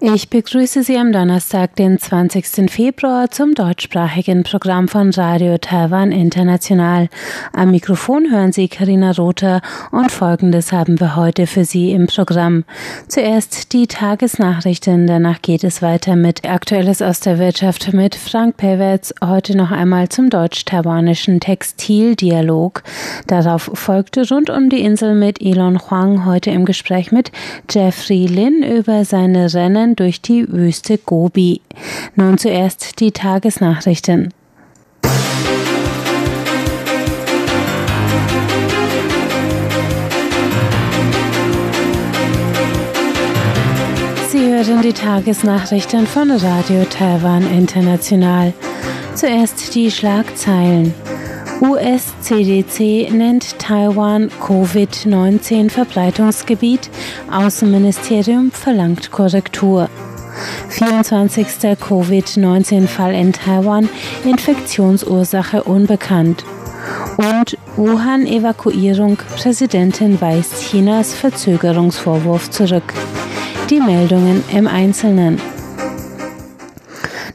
Ich begrüße Sie am Donnerstag, den 20. Februar, zum deutschsprachigen Programm von Radio Taiwan International. Am Mikrofon hören Sie Karina Rother und Folgendes haben wir heute für Sie im Programm. Zuerst die Tagesnachrichten, danach geht es weiter mit Aktuelles aus der Wirtschaft mit Frank Pewitz, heute noch einmal zum deutsch-taiwanischen Textildialog. Darauf folgte rund um die Insel mit Elon Huang heute im Gespräch mit Jeffrey Lin über seine Rennen Rennen durch die Wüste Gobi. Nun zuerst die Tagesnachrichten. Sie hören die Tagesnachrichten von Radio Taiwan International. Zuerst die Schlagzeilen. US-CDC nennt Taiwan Covid-19-Verbreitungsgebiet. Außenministerium verlangt Korrektur. 24. Covid-19-Fall in Taiwan, Infektionsursache unbekannt. Und Wuhan-Evakuierung, Präsidentin weist Chinas Verzögerungsvorwurf zurück. Die Meldungen im Einzelnen.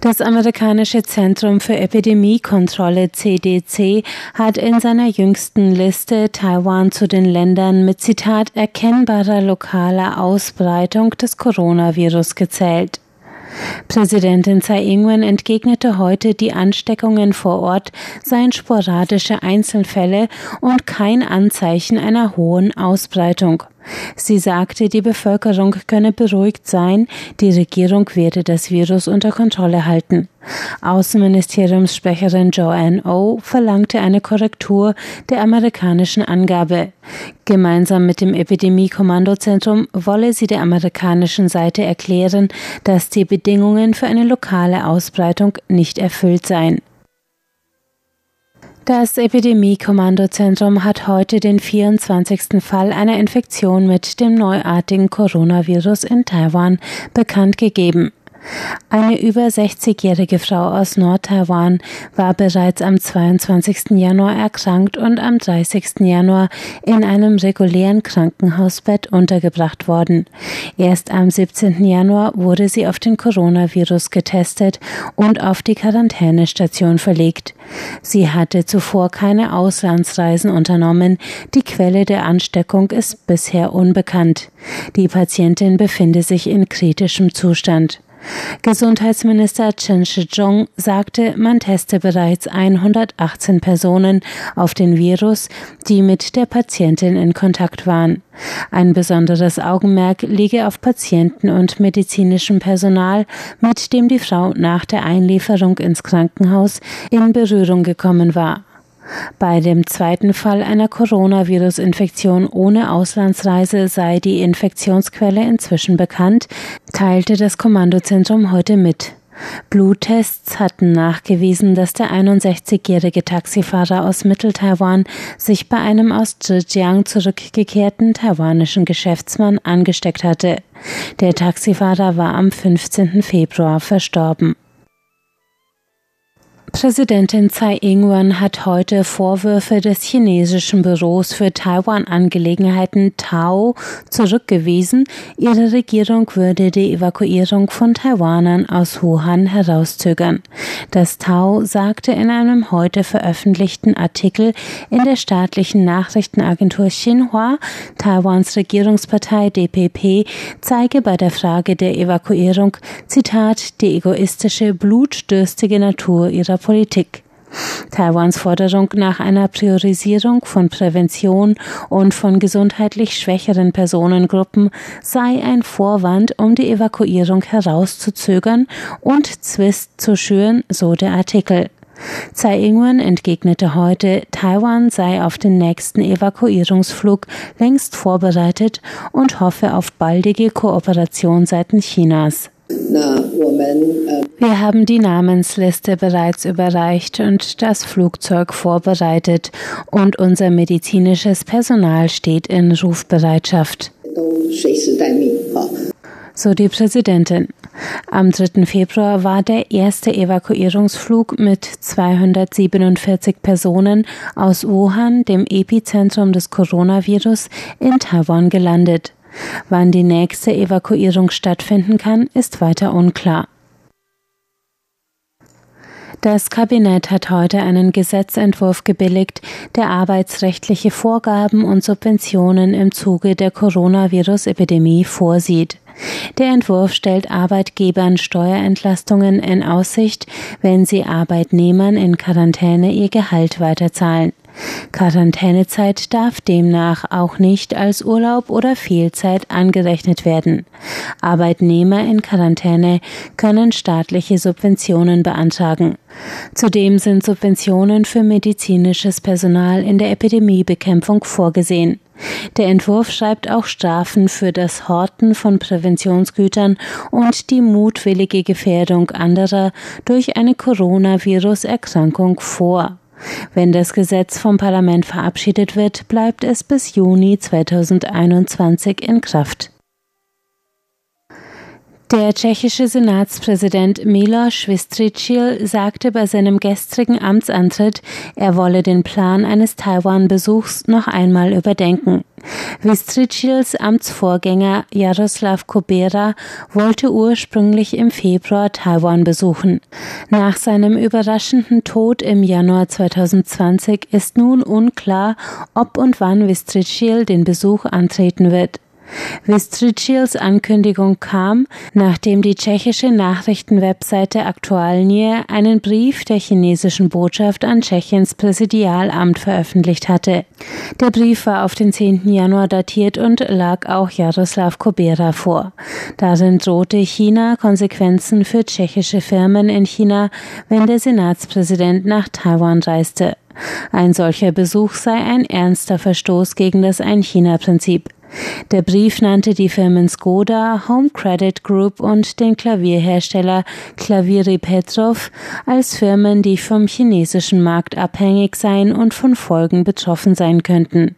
Das amerikanische Zentrum für Epidemiekontrolle CDC hat in seiner jüngsten Liste Taiwan zu den Ländern mit Zitat erkennbarer lokaler Ausbreitung des Coronavirus gezählt. Präsidentin Tsai Ing-wen entgegnete heute, die Ansteckungen vor Ort seien sporadische Einzelfälle und kein Anzeichen einer hohen Ausbreitung. Sie sagte, die Bevölkerung könne beruhigt sein, die Regierung werde das Virus unter Kontrolle halten. Außenministeriumssprecherin Joanne O verlangte eine Korrektur der amerikanischen Angabe. Gemeinsam mit dem Epidemie-Kommandozentrum wolle sie der amerikanischen Seite erklären, dass die Bedingungen für eine lokale Ausbreitung nicht erfüllt seien. Das Epidemie-Kommandozentrum hat heute den 24. Fall einer Infektion mit dem neuartigen Coronavirus in Taiwan bekannt gegeben. Eine über 60-jährige Frau aus Nordtaiwan war bereits am 22. Januar erkrankt und am 30. Januar in einem regulären Krankenhausbett untergebracht worden. Erst am 17. Januar wurde sie auf den Coronavirus getestet und auf die Quarantänestation verlegt. Sie hatte zuvor keine Auslandsreisen unternommen. Die Quelle der Ansteckung ist bisher unbekannt. Die Patientin befinde sich in kritischem Zustand. Gesundheitsminister Chen Shizhong sagte, man teste bereits 118 Personen auf den Virus, die mit der Patientin in Kontakt waren. Ein besonderes Augenmerk liege auf Patienten und medizinischem Personal, mit dem die Frau nach der Einlieferung ins Krankenhaus in Berührung gekommen war. Bei dem zweiten Fall einer Coronavirus-Infektion ohne Auslandsreise sei die Infektionsquelle inzwischen bekannt, teilte das Kommandozentrum heute mit. Bluttests hatten nachgewiesen, dass der 61-jährige Taxifahrer aus Mitteltaiwan sich bei einem aus Zhejiang zurückgekehrten taiwanischen Geschäftsmann angesteckt hatte. Der Taxifahrer war am 15. Februar verstorben. Präsidentin Tsai Ing-wen hat heute Vorwürfe des chinesischen Büros für Taiwan-Angelegenheiten Tao zurückgewiesen, ihre Regierung würde die Evakuierung von Taiwanern aus Wuhan herauszögern. Das Tao sagte in einem heute veröffentlichten Artikel in der staatlichen Nachrichtenagentur Xinhua, Taiwans Regierungspartei DPP zeige bei der Frage der Evakuierung, Zitat, die egoistische, blutdürstige Natur ihrer Politik. Taiwans Forderung nach einer Priorisierung von Prävention und von gesundheitlich schwächeren Personengruppen sei ein Vorwand, um die Evakuierung herauszuzögern und Zwist zu schüren, so der Artikel. Tsai Ing-wen entgegnete heute, Taiwan sei auf den nächsten Evakuierungsflug längst vorbereitet und hoffe auf baldige Kooperation seitens Chinas. Wir haben die Namensliste bereits überreicht und das Flugzeug vorbereitet und unser medizinisches Personal steht in Rufbereitschaft. so die Präsidentin. Am 3. Februar war der erste Evakuierungsflug mit 247 Personen aus Wuhan, dem Epizentrum des Coronavirus, in Taiwan gelandet. Wann die nächste Evakuierung stattfinden kann, ist weiter unklar. Das Kabinett hat heute einen Gesetzentwurf gebilligt, der arbeitsrechtliche Vorgaben und Subventionen im Zuge der Coronavirus-Epidemie vorsieht. Der Entwurf stellt Arbeitgebern Steuerentlastungen in Aussicht, wenn sie Arbeitnehmern in Quarantäne ihr Gehalt weiterzahlen. Quarantänezeit darf demnach auch nicht als Urlaub oder Fehlzeit angerechnet werden. Arbeitnehmer in Quarantäne können staatliche Subventionen beantragen. Zudem sind Subventionen für medizinisches Personal in der Epidemiebekämpfung vorgesehen. Der Entwurf schreibt auch Strafen für das Horten von Präventionsgütern und die mutwillige Gefährdung anderer durch eine Coronavirus-Erkrankung vor. Wenn das Gesetz vom Parlament verabschiedet wird, bleibt es bis Juni 2021 in Kraft. Der tschechische Senatspräsident Miloš Vystrčil sagte bei seinem gestrigen Amtsantritt, er wolle den Plan eines Taiwan-Besuchs noch einmal überdenken. Vystrčils Amtsvorgänger Jaroslav Kubera wollte ursprünglich im Februar Taiwan besuchen. Nach seinem überraschenden Tod im Januar 2020 ist nun unklar, ob und wann Vystrčil den Besuch antreten wird. Vystrčils Ankündigung kam, nachdem die tschechische Nachrichtenwebseite Aktualnie einen Brief der chinesischen Botschaft an Tschechiens Präsidialamt veröffentlicht hatte. Der Brief war auf den 10. Januar datiert und lag auch Jaroslav Kobera vor. Darin drohte China Konsequenzen für tschechische Firmen in China, wenn der Senatspräsident nach Taiwan reiste. Ein solcher Besuch sei ein ernster Verstoß gegen das Ein-China-Prinzip. Der Brief nannte die Firmen Skoda, Home Credit Group und den Klavierhersteller Klaviri Petrov als Firmen, die vom chinesischen Markt abhängig seien und von Folgen betroffen sein könnten.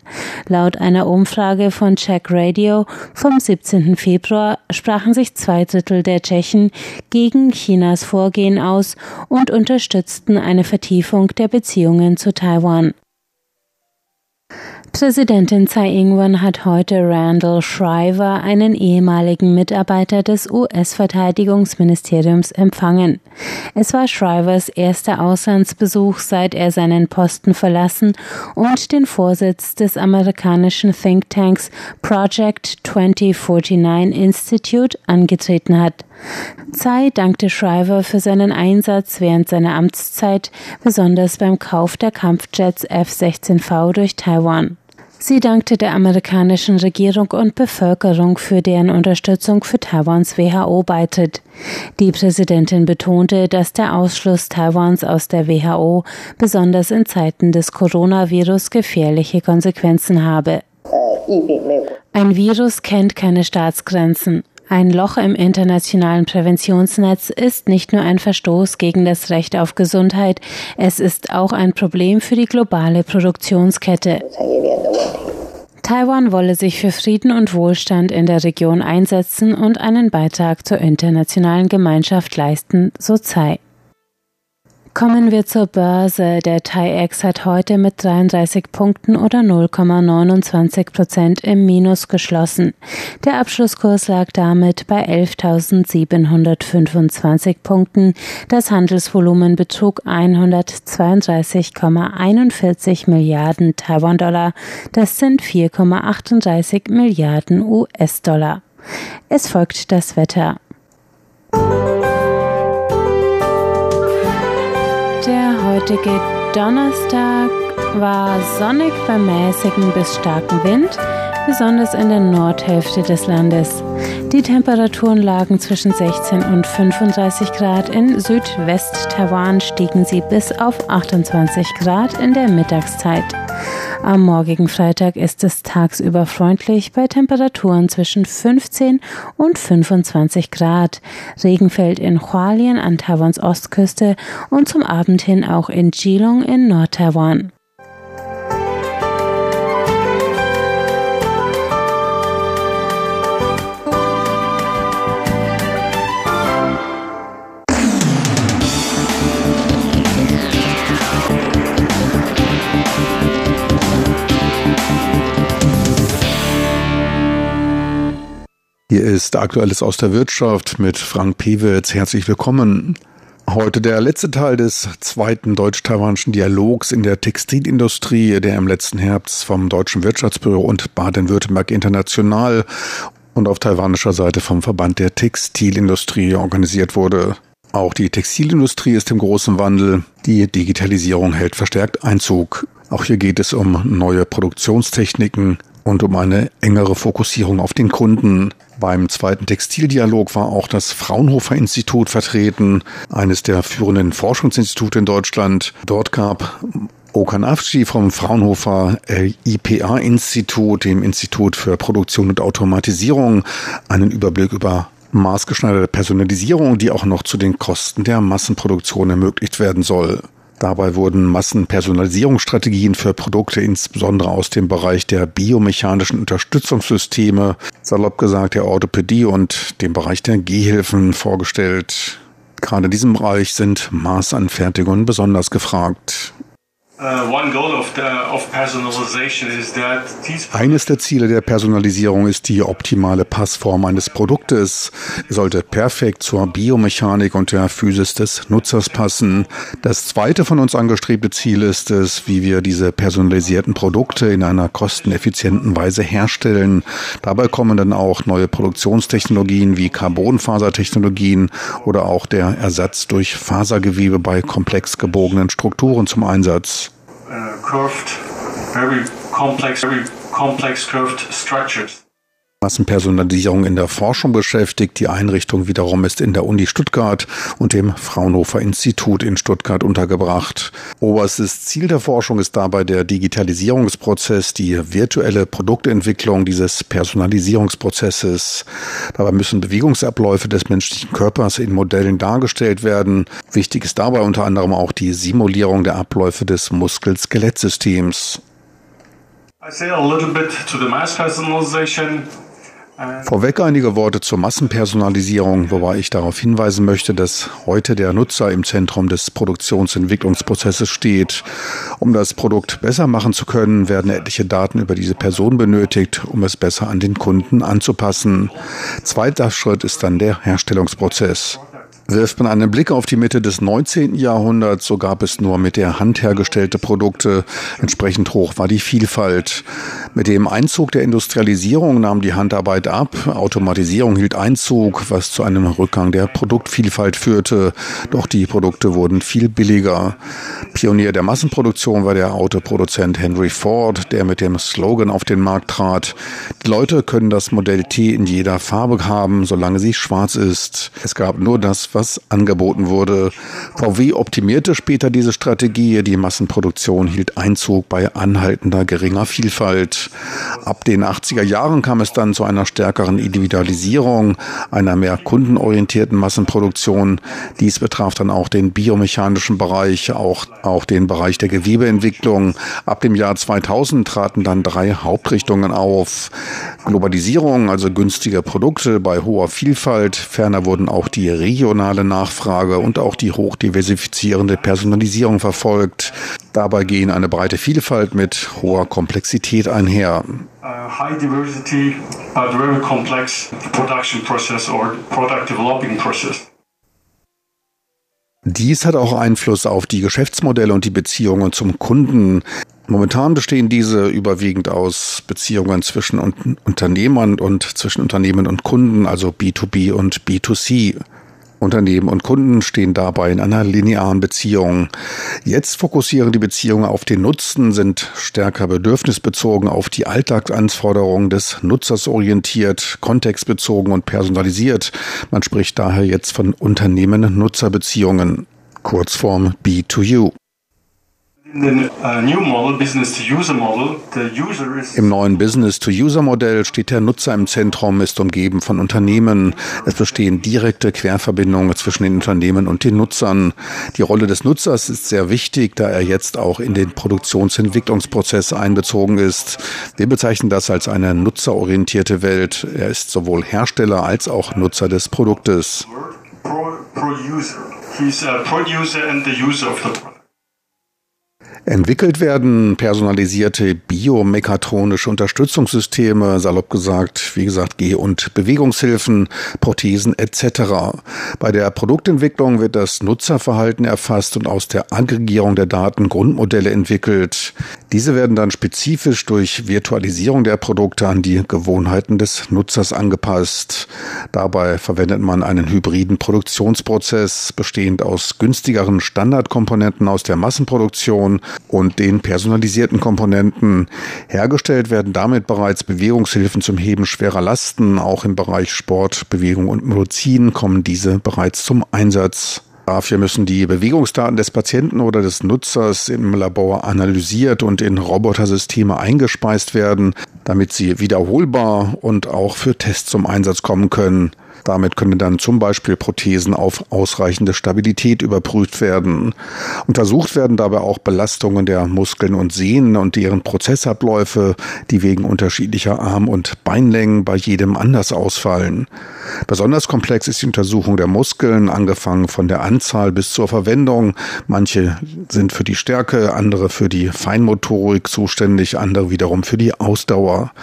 Laut einer Umfrage von Czech Radio vom 17. Februar sprachen sich zwei Drittel der Tschechen gegen Chinas Vorgehen aus und unterstützten eine Vertiefung der Beziehungen zu Taiwan. Präsidentin Tsai Ing-wen hat heute Randall Shriver, einen ehemaligen Mitarbeiter des US-Verteidigungsministeriums, empfangen. Es war Shrivers erster Auslandsbesuch, seit er seinen Posten verlassen und den Vorsitz des amerikanischen Thinktanks Project 2049 Institute angetreten hat. Tsai dankte Shriver für seinen Einsatz während seiner Amtszeit, besonders beim Kauf der Kampfjets F-16V durch Taiwan. Sie dankte der amerikanischen Regierung und Bevölkerung für deren Unterstützung für Taiwans WHO-Beitritt. Die Präsidentin betonte, dass der Ausschluss Taiwans aus der WHO besonders in Zeiten des Coronavirus gefährliche Konsequenzen habe. Ein Virus kennt keine Staatsgrenzen. Ein Loch im internationalen Präventionsnetz ist nicht nur ein Verstoß gegen das Recht auf Gesundheit, es ist auch ein Problem für die globale Produktionskette. Taiwan wolle sich für Frieden und Wohlstand in der Region einsetzen und einen Beitrag zur internationalen Gemeinschaft leisten, so Tsai. Kommen wir zur Börse. Der TAIEX hat heute mit 33 Punkten oder 0,29 Prozent im Minus geschlossen. Der Abschlusskurs lag damit bei 11.725 Punkten. Das Handelsvolumen betrug 132,41 Milliarden Taiwan-Dollar. Das sind 4,38 Milliarden US-Dollar. Es folgt das Wetter. Heutige Donnerstag war sonnig bei mäßigem bis starkem Wind, besonders in der Nordhälfte des Landes. Die Temperaturen lagen zwischen 16 und 35 Grad. In Südwest-Taiwan stiegen sie bis auf 28 Grad in der Mittagszeit. Am morgigen Freitag ist es tagsüber freundlich bei Temperaturen zwischen 15 und 25 Grad. Regen fällt in Hualien an Taiwans Ostküste und zum Abend hin auch in Geelong in Nord-Taiwan. Hier ist Aktuelles aus der Wirtschaft mit Frank Pewitz. Herzlich willkommen. Heute der letzte Teil des zweiten deutsch-taiwanischen Dialogs in der Textilindustrie, der im letzten Herbst vom Deutschen Wirtschaftsbüro und Baden-Württemberg International und auf taiwanischer Seite vom Verband der Textilindustrie organisiert wurde. Auch die Textilindustrie ist im großen Wandel. Die Digitalisierung hält verstärkt Einzug. Auch hier geht es um neue Produktionstechniken und um eine engere Fokussierung auf den Kunden. Beim zweiten Textildialog war auch das Fraunhofer Institut vertreten, eines der führenden Forschungsinstitute in Deutschland. Dort gab Okan Afci vom Fraunhofer IPA-Institut, dem Institut für Produktion und Automatisierung, einen Überblick über maßgeschneiderte Personalisierung, die auch noch zu den Kosten der Massenproduktion ermöglicht werden soll. Dabei wurden Massenpersonalisierungsstrategien für Produkte insbesondere aus dem Bereich der biomechanischen Unterstützungssysteme, salopp gesagt der Orthopädie und dem Bereich der Gehhilfen vorgestellt. Gerade in diesem Bereich sind Maßanfertigungen besonders gefragt. Uh, Eines der Ziele der Personalisierung ist die optimale Passform eines Produktes. Es sollte perfekt zur Biomechanik und der Physis des Nutzers passen. Das zweite von uns angestrebte Ziel ist es, wie wir diese personalisierten Produkte in einer kosteneffizienten Weise herstellen. Dabei kommen dann auch neue Produktionstechnologien wie Carbonfasertechnologien oder auch der Ersatz durch Fasergewebe bei komplex gebogenen Strukturen zum Einsatz uh, curved, very complex, very complex curved structures. Massenpersonalisierung in der Forschung beschäftigt. Die Einrichtung wiederum ist in der Uni Stuttgart und dem Fraunhofer Institut in Stuttgart untergebracht. Oberstes Ziel der Forschung ist dabei der Digitalisierungsprozess, die virtuelle Produktentwicklung dieses Personalisierungsprozesses. Dabei müssen Bewegungsabläufe des menschlichen Körpers in Modellen dargestellt werden. Wichtig ist dabei unter anderem auch die Simulierung der Abläufe des Muskel-Skelettsystems. I say a little bit to the mass personalization. Vorweg einige Worte zur Massenpersonalisierung, wobei ich darauf hinweisen möchte, dass heute der Nutzer im Zentrum des Produktionsentwicklungsprozesses steht. Um das Produkt besser machen zu können, werden etliche Daten über diese Person benötigt, um es besser an den Kunden anzupassen. Zweiter Schritt ist dann der Herstellungsprozess. Wirft man einen Blick auf die Mitte des 19. Jahrhunderts, so gab es nur mit der Hand hergestellte Produkte. Entsprechend hoch war die Vielfalt. Mit dem Einzug der Industrialisierung nahm die Handarbeit ab. Automatisierung hielt Einzug, was zu einem Rückgang der Produktvielfalt führte. Doch die Produkte wurden viel billiger. Pionier der Massenproduktion war der Autoproduzent Henry Ford, der mit dem Slogan auf den Markt trat. Die Leute können das Modell T in jeder Farbe haben, solange sie schwarz ist. Es gab nur das, was angeboten wurde. VW optimierte später diese Strategie. Die Massenproduktion hielt Einzug bei anhaltender geringer Vielfalt. Ab den 80er Jahren kam es dann zu einer stärkeren Individualisierung, einer mehr kundenorientierten Massenproduktion. Dies betraf dann auch den biomechanischen Bereich, auch, auch den Bereich der Gewebeentwicklung. Ab dem Jahr 2000 traten dann drei Hauptrichtungen auf. Globalisierung, also günstige Produkte bei hoher Vielfalt. Ferner wurden auch die regionalen regionale Nachfrage und auch die hochdiversifizierende Personalisierung verfolgt. Dabei gehen eine breite Vielfalt mit hoher Komplexität einher. high diversity, but very complex production process or product developing process. Dies hat auch Einfluss auf die Geschäftsmodelle und die Beziehungen zum Kunden. Momentan bestehen diese überwiegend aus Beziehungen zwischen Unternehmern und zwischen Unternehmen und Kunden, also B2B und B2C. Unternehmen und Kunden stehen dabei in einer linearen Beziehung. Jetzt fokussieren die Beziehungen auf den Nutzen, sind stärker bedürfnisbezogen auf die Alltagsanforderungen des Nutzers orientiert, kontextbezogen und personalisiert. Man spricht daher jetzt von Unternehmen-Nutzer-Beziehungen. Kurzform B2U. Im neuen Business-to-User-Modell steht der Nutzer im Zentrum, ist umgeben von Unternehmen. Es bestehen direkte Querverbindungen zwischen den Unternehmen und den Nutzern. Die Rolle des Nutzers ist sehr wichtig, da er jetzt auch in den Produktionsentwicklungsprozess einbezogen ist. Wir bezeichnen das als eine nutzerorientierte Welt. Er ist sowohl Hersteller als auch Nutzer des Produktes. Pro, pro user. He's a producer and the user of the product. Entwickelt werden personalisierte biomechatronische Unterstützungssysteme, salopp gesagt, wie gesagt, Geh- und Bewegungshilfen, Prothesen etc. Bei der Produktentwicklung wird das Nutzerverhalten erfasst und aus der Aggregierung der Daten Grundmodelle entwickelt. Diese werden dann spezifisch durch Virtualisierung der Produkte an die Gewohnheiten des Nutzers angepasst. Dabei verwendet man einen hybriden Produktionsprozess, bestehend aus günstigeren Standardkomponenten aus der Massenproduktion und den personalisierten Komponenten. Hergestellt werden damit bereits Bewegungshilfen zum Heben schwerer Lasten. Auch im Bereich Sport, Bewegung und Medizin kommen diese bereits zum Einsatz. Dafür müssen die Bewegungsdaten des Patienten oder des Nutzers im Labor analysiert und in Robotersysteme eingespeist werden, damit sie wiederholbar und auch für Tests zum Einsatz kommen können. Damit können dann zum Beispiel Prothesen auf ausreichende Stabilität überprüft werden. Untersucht werden dabei auch Belastungen der Muskeln und Sehnen und deren Prozessabläufe, die wegen unterschiedlicher Arm- und Beinlängen bei jedem anders ausfallen. Besonders komplex ist die Untersuchung der Muskeln, angefangen von der Anzahl bis zur Verwendung. Manche sind für die Stärke, andere für die Feinmotorik zuständig, andere wiederum für die Ausdauer.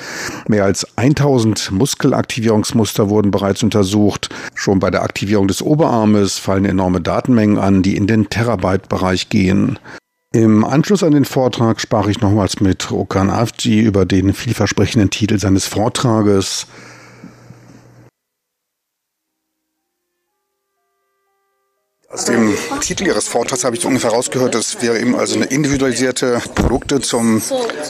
Mehr als 1000 Muskelaktivierungsmuster wurden bereits untersucht untersucht. Schon bei der Aktivierung des Oberarmes fallen enorme Datenmengen an, die in den Terabyte-Bereich gehen. Im Anschluss an den Vortrag sprach ich nochmals mit Okan Avci über den vielversprechenden Titel seines Vortrages Aus dem Titel Ihres Vortrags habe ich ungefähr rausgehört, das wäre eben also eine individualisierte Produkte zum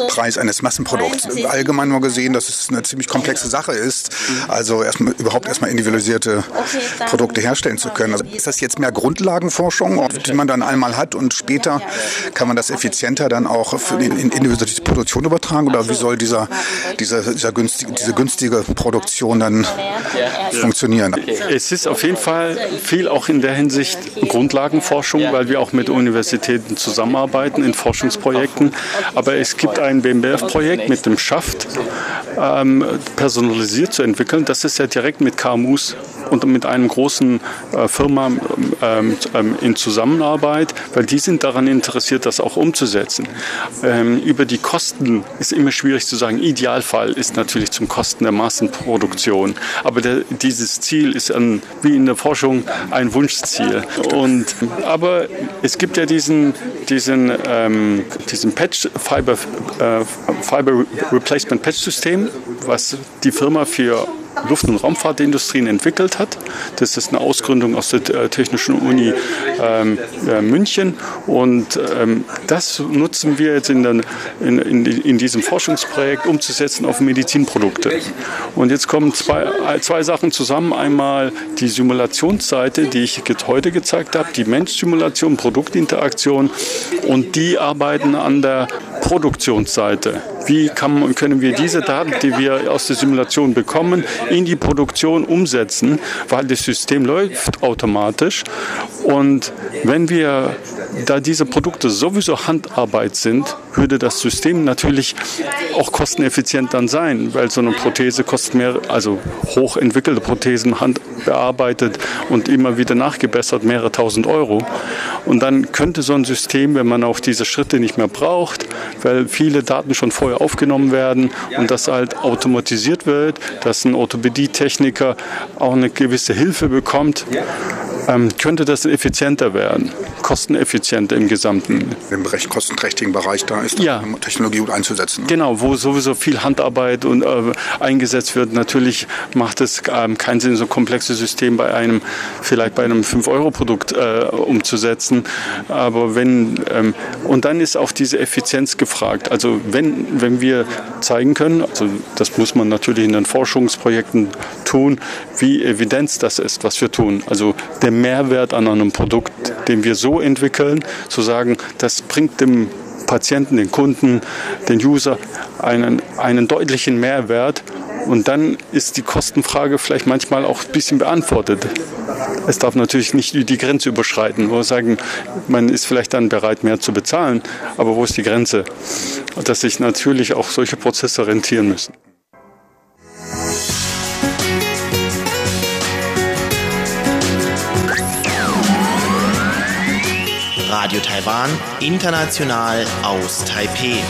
Preis eines Massenprodukts. Allgemein mal gesehen, dass es eine ziemlich komplexe Sache ist, also erstmal überhaupt erstmal individualisierte Produkte herstellen zu können. Also ist das jetzt mehr Grundlagenforschung, die man dann einmal hat und später kann man das effizienter dann auch für die individuelle Produktion übertragen oder wie soll dieser, dieser, dieser günstige, diese günstige Produktion dann funktionieren? Es ist auf jeden Fall viel auch in der Hinsicht Grundlagenforschung, weil wir auch mit Universitäten zusammenarbeiten in Forschungsprojekten. Aber es gibt ein BMBF-Projekt mit dem Schaft, ähm, personalisiert zu entwickeln. Das ist ja direkt mit KMUs und mit einem großen äh, Firma ähm, ähm, in Zusammenarbeit, weil die sind daran interessiert, das auch umzusetzen. Ähm, über die Kosten ist immer schwierig zu sagen. Idealfall ist natürlich zum Kosten der Massenproduktion. Aber der, dieses Ziel ist an, wie in der Forschung ein Wunschziel. Und, aber es gibt ja diesen, diesen, ähm, diesen Patch Fiber, äh, Fiber Replacement Patch System, was die Firma für Luft- und Raumfahrtindustrien entwickelt hat. Das ist eine Ausgründung aus der äh, Technischen Uni ähm, äh, München und ähm, das nutzen wir jetzt in, den, in, in, in, diesem Forschungsprojekt umzusetzen auf Medizinprodukte. Und jetzt kommen zwei, äh, zwei Sachen zusammen. Einmal die Simulationsseite, die ich heute gezeigt habe, die Mensch-Simulation, Produktinteraktion und die arbeiten an der Produktionsseite. Wie kann, können wir diese Daten, die wir aus der Simulation bekommen, in die Produktion umsetzen, weil das System läuft automatisch. Und wenn wir, da diese Produkte sowieso Handarbeit sind, würde das System natürlich auch kosteneffizient dann sein, weil so eine Prothese kostet mehr, also hochentwickelte Prothesen, handbearbeitet und immer wieder nachgebessert, mehrere tausend Euro. Und dann könnte so ein System, wenn man auch diese Schritte nicht mehr braucht, weil viele Daten schon vorher aufgenommen werden und das halt automatisiert wird, dass ein Orthopädietechniker auch eine gewisse Hilfe bekommt, ähm, könnte das effizienter werden, kosteneffizienter im Gesamten. Im recht kostenträchtigen Bereich da ist, ja. Technologie gut einzusetzen. Genau, wo sowieso viel Handarbeit und, äh, eingesetzt wird. Natürlich macht es ähm, keinen Sinn, so komplexe System bei einem, vielleicht bei einem 5-Euro-Produkt äh, umzusetzen. Aber wenn, ähm, und dann ist auch diese Effizienz gefragt. Also wenn, wenn wir zeigen können, also das muss man natürlich in den Forschungsprojekten tun, wie Evidenz das ist, was wir tun. Also der Mehrwert an einem Produkt, den wir so entwickeln, zu sagen, das bringt dem Patienten, den Kunden, den User einen, einen deutlichen Mehrwert. Und dann ist die Kostenfrage vielleicht manchmal auch ein bisschen beantwortet. Es darf natürlich nicht die Grenze überschreiten, wo sagen, man ist vielleicht dann bereit, mehr zu bezahlen, aber wo ist die Grenze? Dass sich natürlich auch solche Prozesse rentieren müssen. Radio Taiwan, international aus Taipeh.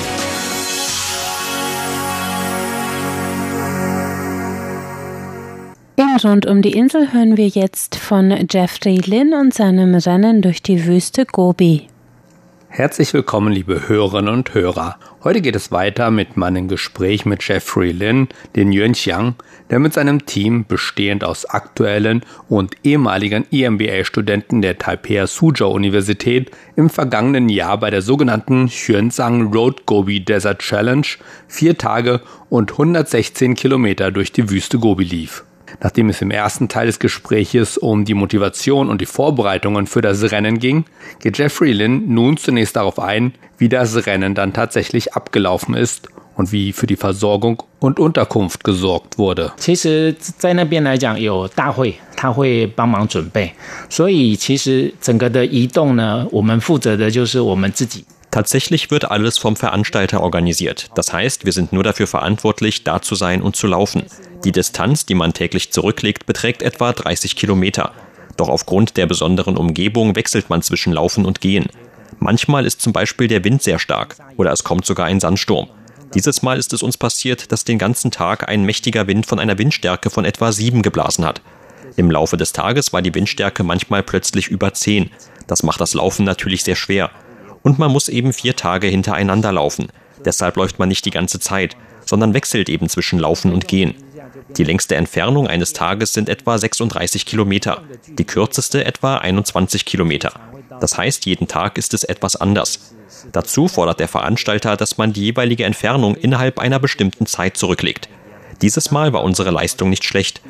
In Rund um die Insel hören wir jetzt von Jeffrey Lin und seinem Rennen durch die Wüste Gobi. Herzlich willkommen, liebe Hörerinnen und Hörer. Heute geht es weiter mit meinem Gespräch mit Jeffrey Lin, den Yuanxiang, der mit seinem Team, bestehend aus aktuellen und ehemaligen EMBA-Studenten der Taipei Suzhou Universität, im vergangenen Jahr bei der sogenannten Xuanzang Road Gobi Desert Challenge vier Tage und 116 Kilometer durch die Wüste Gobi lief. Nachdem es im ersten Teil des Gespräches um die Motivation und die Vorbereitungen für das Rennen ging, geht Jeffrey Lin nun zunächst darauf ein, wie das Rennen dann tatsächlich abgelaufen ist und wie für die Versorgung und Unterkunft gesorgt wurde. Tatsächlich wird alles vom Veranstalter organisiert. Das heißt, wir sind nur dafür verantwortlich, da zu sein und zu laufen. Die Distanz, die man täglich zurücklegt, beträgt etwa 30 Kilometer. Doch aufgrund der besonderen Umgebung wechselt man zwischen Laufen und Gehen. Manchmal ist zum Beispiel der Wind sehr stark oder es kommt sogar ein Sandsturm. Dieses Mal ist es uns passiert, dass den ganzen Tag ein mächtiger Wind von einer Windstärke von etwa 7 geblasen hat. Im Laufe des Tages war die Windstärke manchmal plötzlich über 10. Das macht das Laufen natürlich sehr schwer. Und man muss eben vier Tage hintereinander laufen. Deshalb läuft man nicht die ganze Zeit, sondern wechselt eben zwischen Laufen und Gehen. Die längste Entfernung eines Tages sind etwa 36 Kilometer, die kürzeste etwa 21 Kilometer. Das heißt, jeden Tag ist es etwas anders. Dazu fordert der Veranstalter, dass man die jeweilige Entfernung innerhalb einer bestimmten Zeit zurücklegt. Dieses Mal war unsere Leistung nicht schlecht.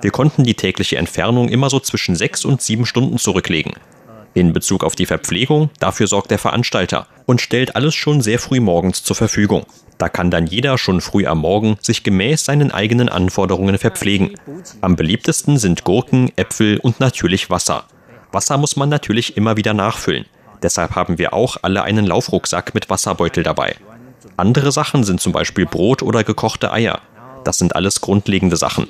Wir konnten die tägliche Entfernung immer so zwischen sechs und sieben Stunden zurücklegen. In Bezug auf die Verpflegung, dafür sorgt der Veranstalter und stellt alles schon sehr früh morgens zur Verfügung. Da kann dann jeder schon früh am Morgen sich gemäß seinen eigenen Anforderungen verpflegen. Am beliebtesten sind Gurken, Äpfel und natürlich Wasser. Wasser muss man natürlich immer wieder nachfüllen. Deshalb haben wir auch alle einen Laufrucksack mit Wasserbeutel dabei. Andere Sachen sind zum Beispiel Brot oder gekochte Eier. Das sind alles grundlegende Sachen.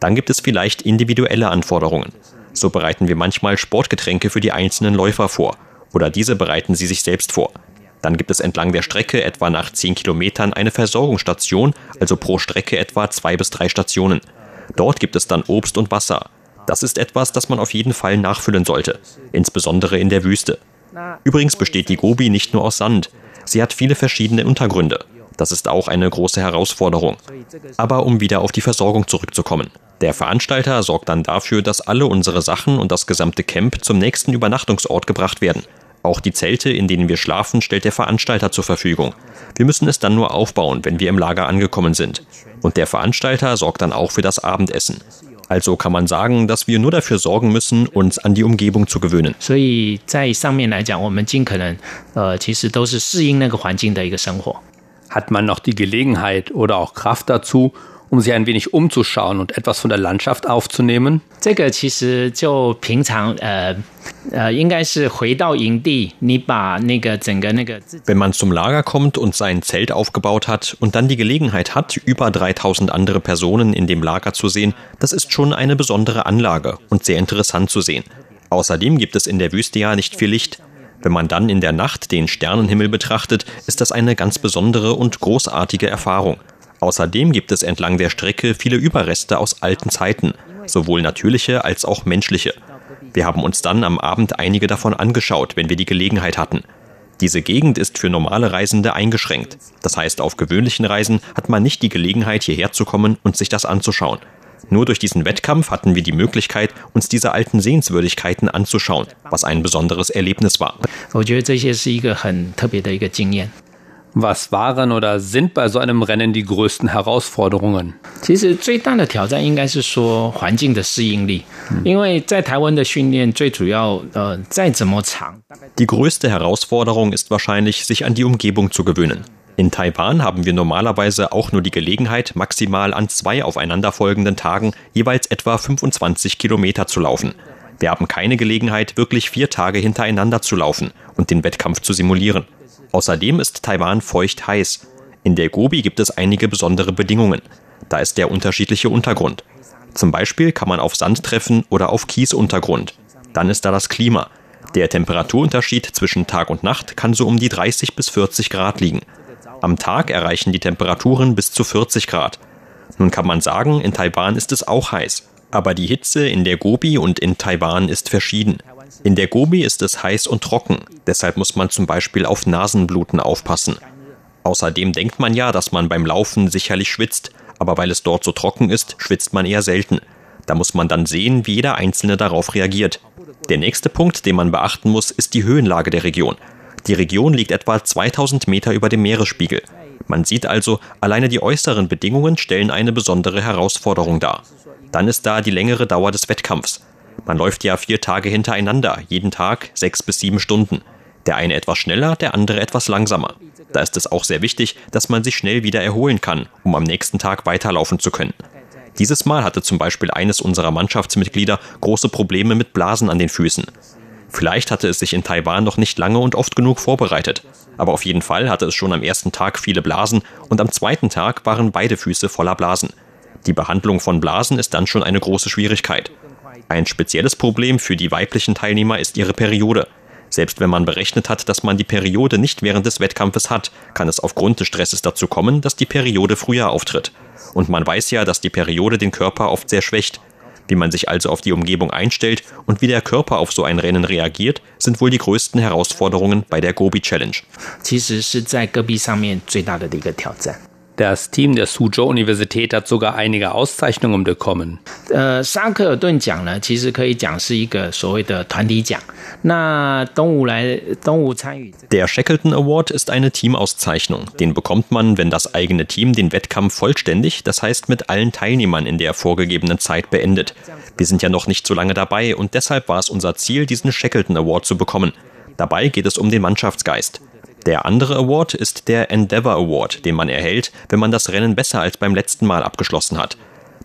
Dann gibt es vielleicht individuelle Anforderungen. So bereiten wir manchmal Sportgetränke für die einzelnen Läufer vor. Oder diese bereiten sie sich selbst vor. Dann gibt es entlang der Strecke etwa nach 10 Kilometern eine Versorgungsstation, also pro Strecke etwa zwei bis drei Stationen. Dort gibt es dann Obst und Wasser. Das ist etwas, das man auf jeden Fall nachfüllen sollte, insbesondere in der Wüste. Übrigens besteht die Gobi nicht nur aus Sand, sie hat viele verschiedene Untergründe. Das ist auch eine große Herausforderung. Aber um wieder auf die Versorgung zurückzukommen. Der Veranstalter sorgt dann dafür, dass alle unsere Sachen und das gesamte Camp zum nächsten Übernachtungsort gebracht werden. Auch die Zelte, in denen wir schlafen, stellt der Veranstalter zur Verfügung. Wir müssen es dann nur aufbauen, wenn wir im Lager angekommen sind. Und der Veranstalter sorgt dann auch für das Abendessen. Also kann man sagen, dass wir nur dafür sorgen müssen, uns an die Umgebung zu gewöhnen 所以在上面来讲，我们尽可能，呃，其实都是适应那个环境的一个生活。 Hat man noch die Gelegenheit oder auch Kraft dazu, um sich ein wenig umzuschauen und etwas von der Landschaft aufzunehmen? 这个其实就平常，呃呃，应该是回到营地，你把那个整个那个 Wenn man zum Lager kommt und sein Zelt aufgebaut hat und dann die Gelegenheit hat, über 3000 andere Personen in dem Lager zu sehen, das ist schon eine besondere Anlage und sehr interessant zu sehen. Außerdem gibt es in der Wüste ja nicht viel Licht. Wenn man dann in der Nacht den Sternenhimmel betrachtet, ist das eine ganz besondere und großartige Erfahrung. Außerdem gibt es entlang der Strecke viele Überreste aus alten Zeiten, sowohl natürliche als auch menschliche. Wir haben uns dann am Abend einige davon angeschaut, wenn wir die Gelegenheit hatten. Diese Gegend ist für normale Reisende eingeschränkt. Das heißt, auf gewöhnlichen Reisen hat man nicht die Gelegenheit, hierher zu kommen und sich das anzuschauen. Nur durch diesen Wettkampf hatten wir die Möglichkeit, uns diese alten Sehenswürdigkeiten anzuschauen, was ein besonderes Erlebnis war. Was waren oder sind bei so einem Rennen die größten Herausforderungen? Die größte Herausforderung ist wahrscheinlich, sich an die Umgebung zu gewöhnen. In Taiwan haben wir normalerweise auch nur die Gelegenheit, maximal an zwei aufeinanderfolgenden Tagen jeweils etwa 25 Kilometer zu laufen. Wir haben keine Gelegenheit, wirklich vier Tage hintereinander zu laufen und den Wettkampf zu simulieren. Außerdem ist Taiwan feucht heiß. In der Gobi gibt es einige besondere Bedingungen. Da ist der unterschiedliche Untergrund. Zum Beispiel kann man auf Sand treffen oder auf Kiesuntergrund. Dann ist da das Klima. Der Temperaturunterschied zwischen Tag und Nacht kann so um die 30 bis 40 Grad liegen. Am Tag erreichen die Temperaturen bis zu 40 Grad. Nun kann man sagen, in Taiwan ist es auch heiß. Aber die Hitze in der Gobi und in Taiwan ist verschieden. In der Gobi ist es heiß und trocken, deshalb muss man zum Beispiel auf Nasenbluten aufpassen. Außerdem denkt man ja, dass man beim Laufen sicherlich schwitzt, aber weil es dort so trocken ist, schwitzt man eher selten. Da muss man dann sehen, wie jeder Einzelne darauf reagiert. Der nächste Punkt, den man beachten muss, ist die Höhenlage der Region. Die Region liegt etwa 2000 Meter über dem Meeresspiegel. Man sieht also, alleine die äußeren Bedingungen stellen eine besondere Herausforderung dar. Dann ist da die längere Dauer des Wettkampfs. Man läuft ja vier Tage hintereinander, jeden Tag sechs bis sieben Stunden. Der eine etwas schneller, der andere etwas langsamer. Da ist es auch sehr wichtig, dass man sich schnell wieder erholen kann, um am nächsten Tag weiterlaufen zu können. Dieses Mal hatte zum Beispiel eines unserer Mannschaftsmitglieder große Probleme mit Blasen an den Füßen. Vielleicht hatte es sich in Taiwan noch nicht lange und oft genug vorbereitet. Aber auf jeden Fall hatte es schon am ersten Tag viele Blasen und am zweiten Tag waren beide Füße voller Blasen. Die Behandlung von Blasen ist dann schon eine große Schwierigkeit. Ein spezielles Problem für die weiblichen Teilnehmer ist ihre Periode. Selbst wenn man berechnet hat, dass man die Periode nicht während des Wettkampfes hat, kann es aufgrund des Stresses dazu kommen, dass die Periode früher auftritt. Und man weiß ja, dass die Periode den Körper oft sehr schwächt. Wie man sich also auf die Umgebung einstellt und wie der Körper auf so ein Rennen reagiert, sind wohl die größten Herausforderungen bei der Gobi Challenge. 其实是在戈壁上面最大的一个挑战。das Team der Suzhou-Universität hat sogar einige Auszeichnungen bekommen. Der Shackleton Award ist eine Teamauszeichnung. Den bekommt man, wenn das eigene Team den Wettkampf vollständig, das heißt mit allen Teilnehmern in der vorgegebenen Zeit beendet. Wir sind ja noch nicht so lange dabei und deshalb war es unser Ziel, diesen Shackleton Award zu bekommen. Dabei geht es um den Mannschaftsgeist. Der andere Award ist der Endeavor Award, den man erhält, wenn man das Rennen besser als beim letzten Mal abgeschlossen hat.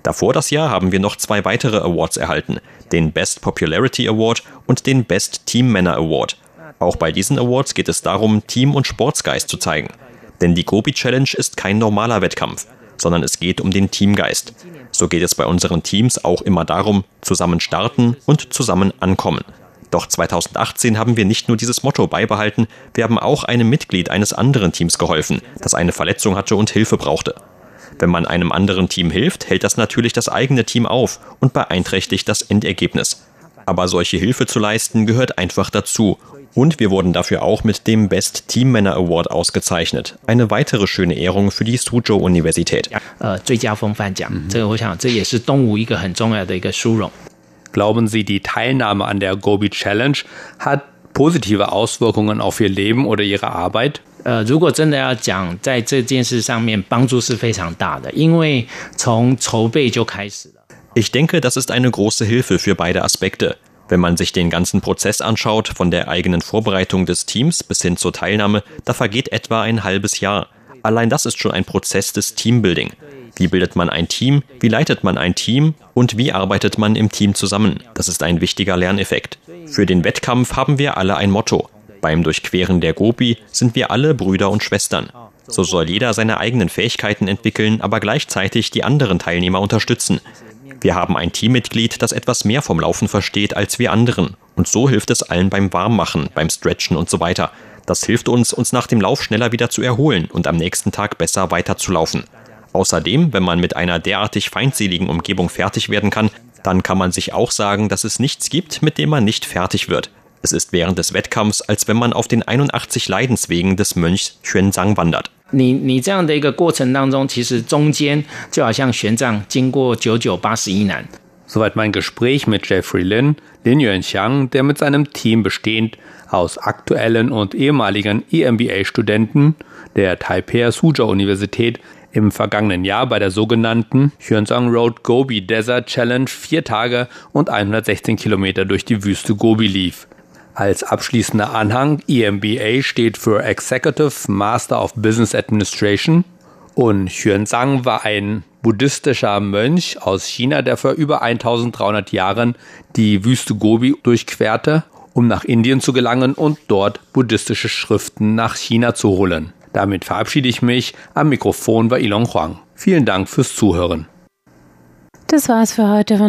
Davor das Jahr haben wir noch zwei weitere Awards erhalten, den Best Popularity Award und den Best Team Manner Award. Auch bei diesen Awards geht es darum, Team- und Sportsgeist zu zeigen. Denn die Gobi Challenge ist kein normaler Wettkampf, sondern es geht um den Teamgeist. So geht es bei unseren Teams auch immer darum, zusammen starten und zusammen ankommen. Doch 2018 haben wir nicht nur dieses Motto beibehalten, wir haben auch einem Mitglied eines anderen Teams geholfen, das eine Verletzung hatte und Hilfe brauchte. Wenn man einem anderen Team hilft, hält das natürlich das eigene Team auf und beeinträchtigt das Endergebnis. Aber solche Hilfe zu leisten gehört einfach dazu. Und wir wurden dafür auch mit dem Best Team Männer Award ausgezeichnet. Eine weitere schöne Ehrung für die Suzhou Universität. Äh, 最佳风范奖，这个我想这也是东吴一个很重要的一个殊荣。Glauben Sie, die Teilnahme an der Gobi Challenge hat positive Auswirkungen auf Ihr Leben oder Ihre Arbeit? 呃，如果真的要讲在这件事上面，帮助是非常大的，因为从筹备就开始了。Ich denke, das ist eine große Hilfe für beide Aspekte. Wenn man sich den ganzen Prozess anschaut, von der eigenen Vorbereitung des Teams bis hin zur Teilnahme, da vergeht etwa ein halbes Jahr. Allein das ist schon ein Prozess des Teambuilding. Wie bildet man ein Team? Wie leitet man ein Team? Und wie arbeitet man im Team zusammen? Das ist ein wichtiger Lerneffekt. Für den Wettkampf haben wir alle ein Motto. Beim Durchqueren der Gobi sind wir alle Brüder und Schwestern. So soll jeder seine eigenen Fähigkeiten entwickeln, aber gleichzeitig die anderen Teilnehmer unterstützen. Wir haben ein Teammitglied, das etwas mehr vom Laufen versteht als wir anderen. Und so hilft es allen beim Warmmachen, beim Stretchen und so weiter. Das hilft uns, uns nach dem Lauf schneller wieder zu erholen und am nächsten Tag besser weiterzulaufen. Außerdem, wenn man mit einer derartig feindseligen Umgebung fertig werden kann, dann kann man sich auch sagen, dass es nichts gibt, mit dem man nicht fertig wird. Es ist während des Wettkampfs, als wenn man auf den 81 Leidenswegen des Mönchs Xuanzang wandert. 你你这样的一个过程当中，其实中间就好像玄奘经过九九八十一难。Soweit mein Gespräch mit Jeffrey Lin, Lin Yuanxiang, der mit seinem Team bestehend aus aktuellen und ehemaligen EMBA-Studenten der Taipei Suzhou Universität im vergangenen Jahr bei der sogenannten Hyunzong Road Gobi Desert Challenge vier Tage und 116 Kilometer durch die Wüste Gobi lief. Als abschließender Anhang EMBA steht für Executive Master of Business Administration und Xuanzang war ein buddhistischer Mönch aus China, der vor über 1300 Jahren die Wüste Gobi durchquerte, um nach Indien zu gelangen und dort buddhistische Schriften nach China zu holen. Damit verabschiede ich mich. Am Mikrofon war Ilon Huang. Vielen Dank fürs Zuhören. Das war's für heute von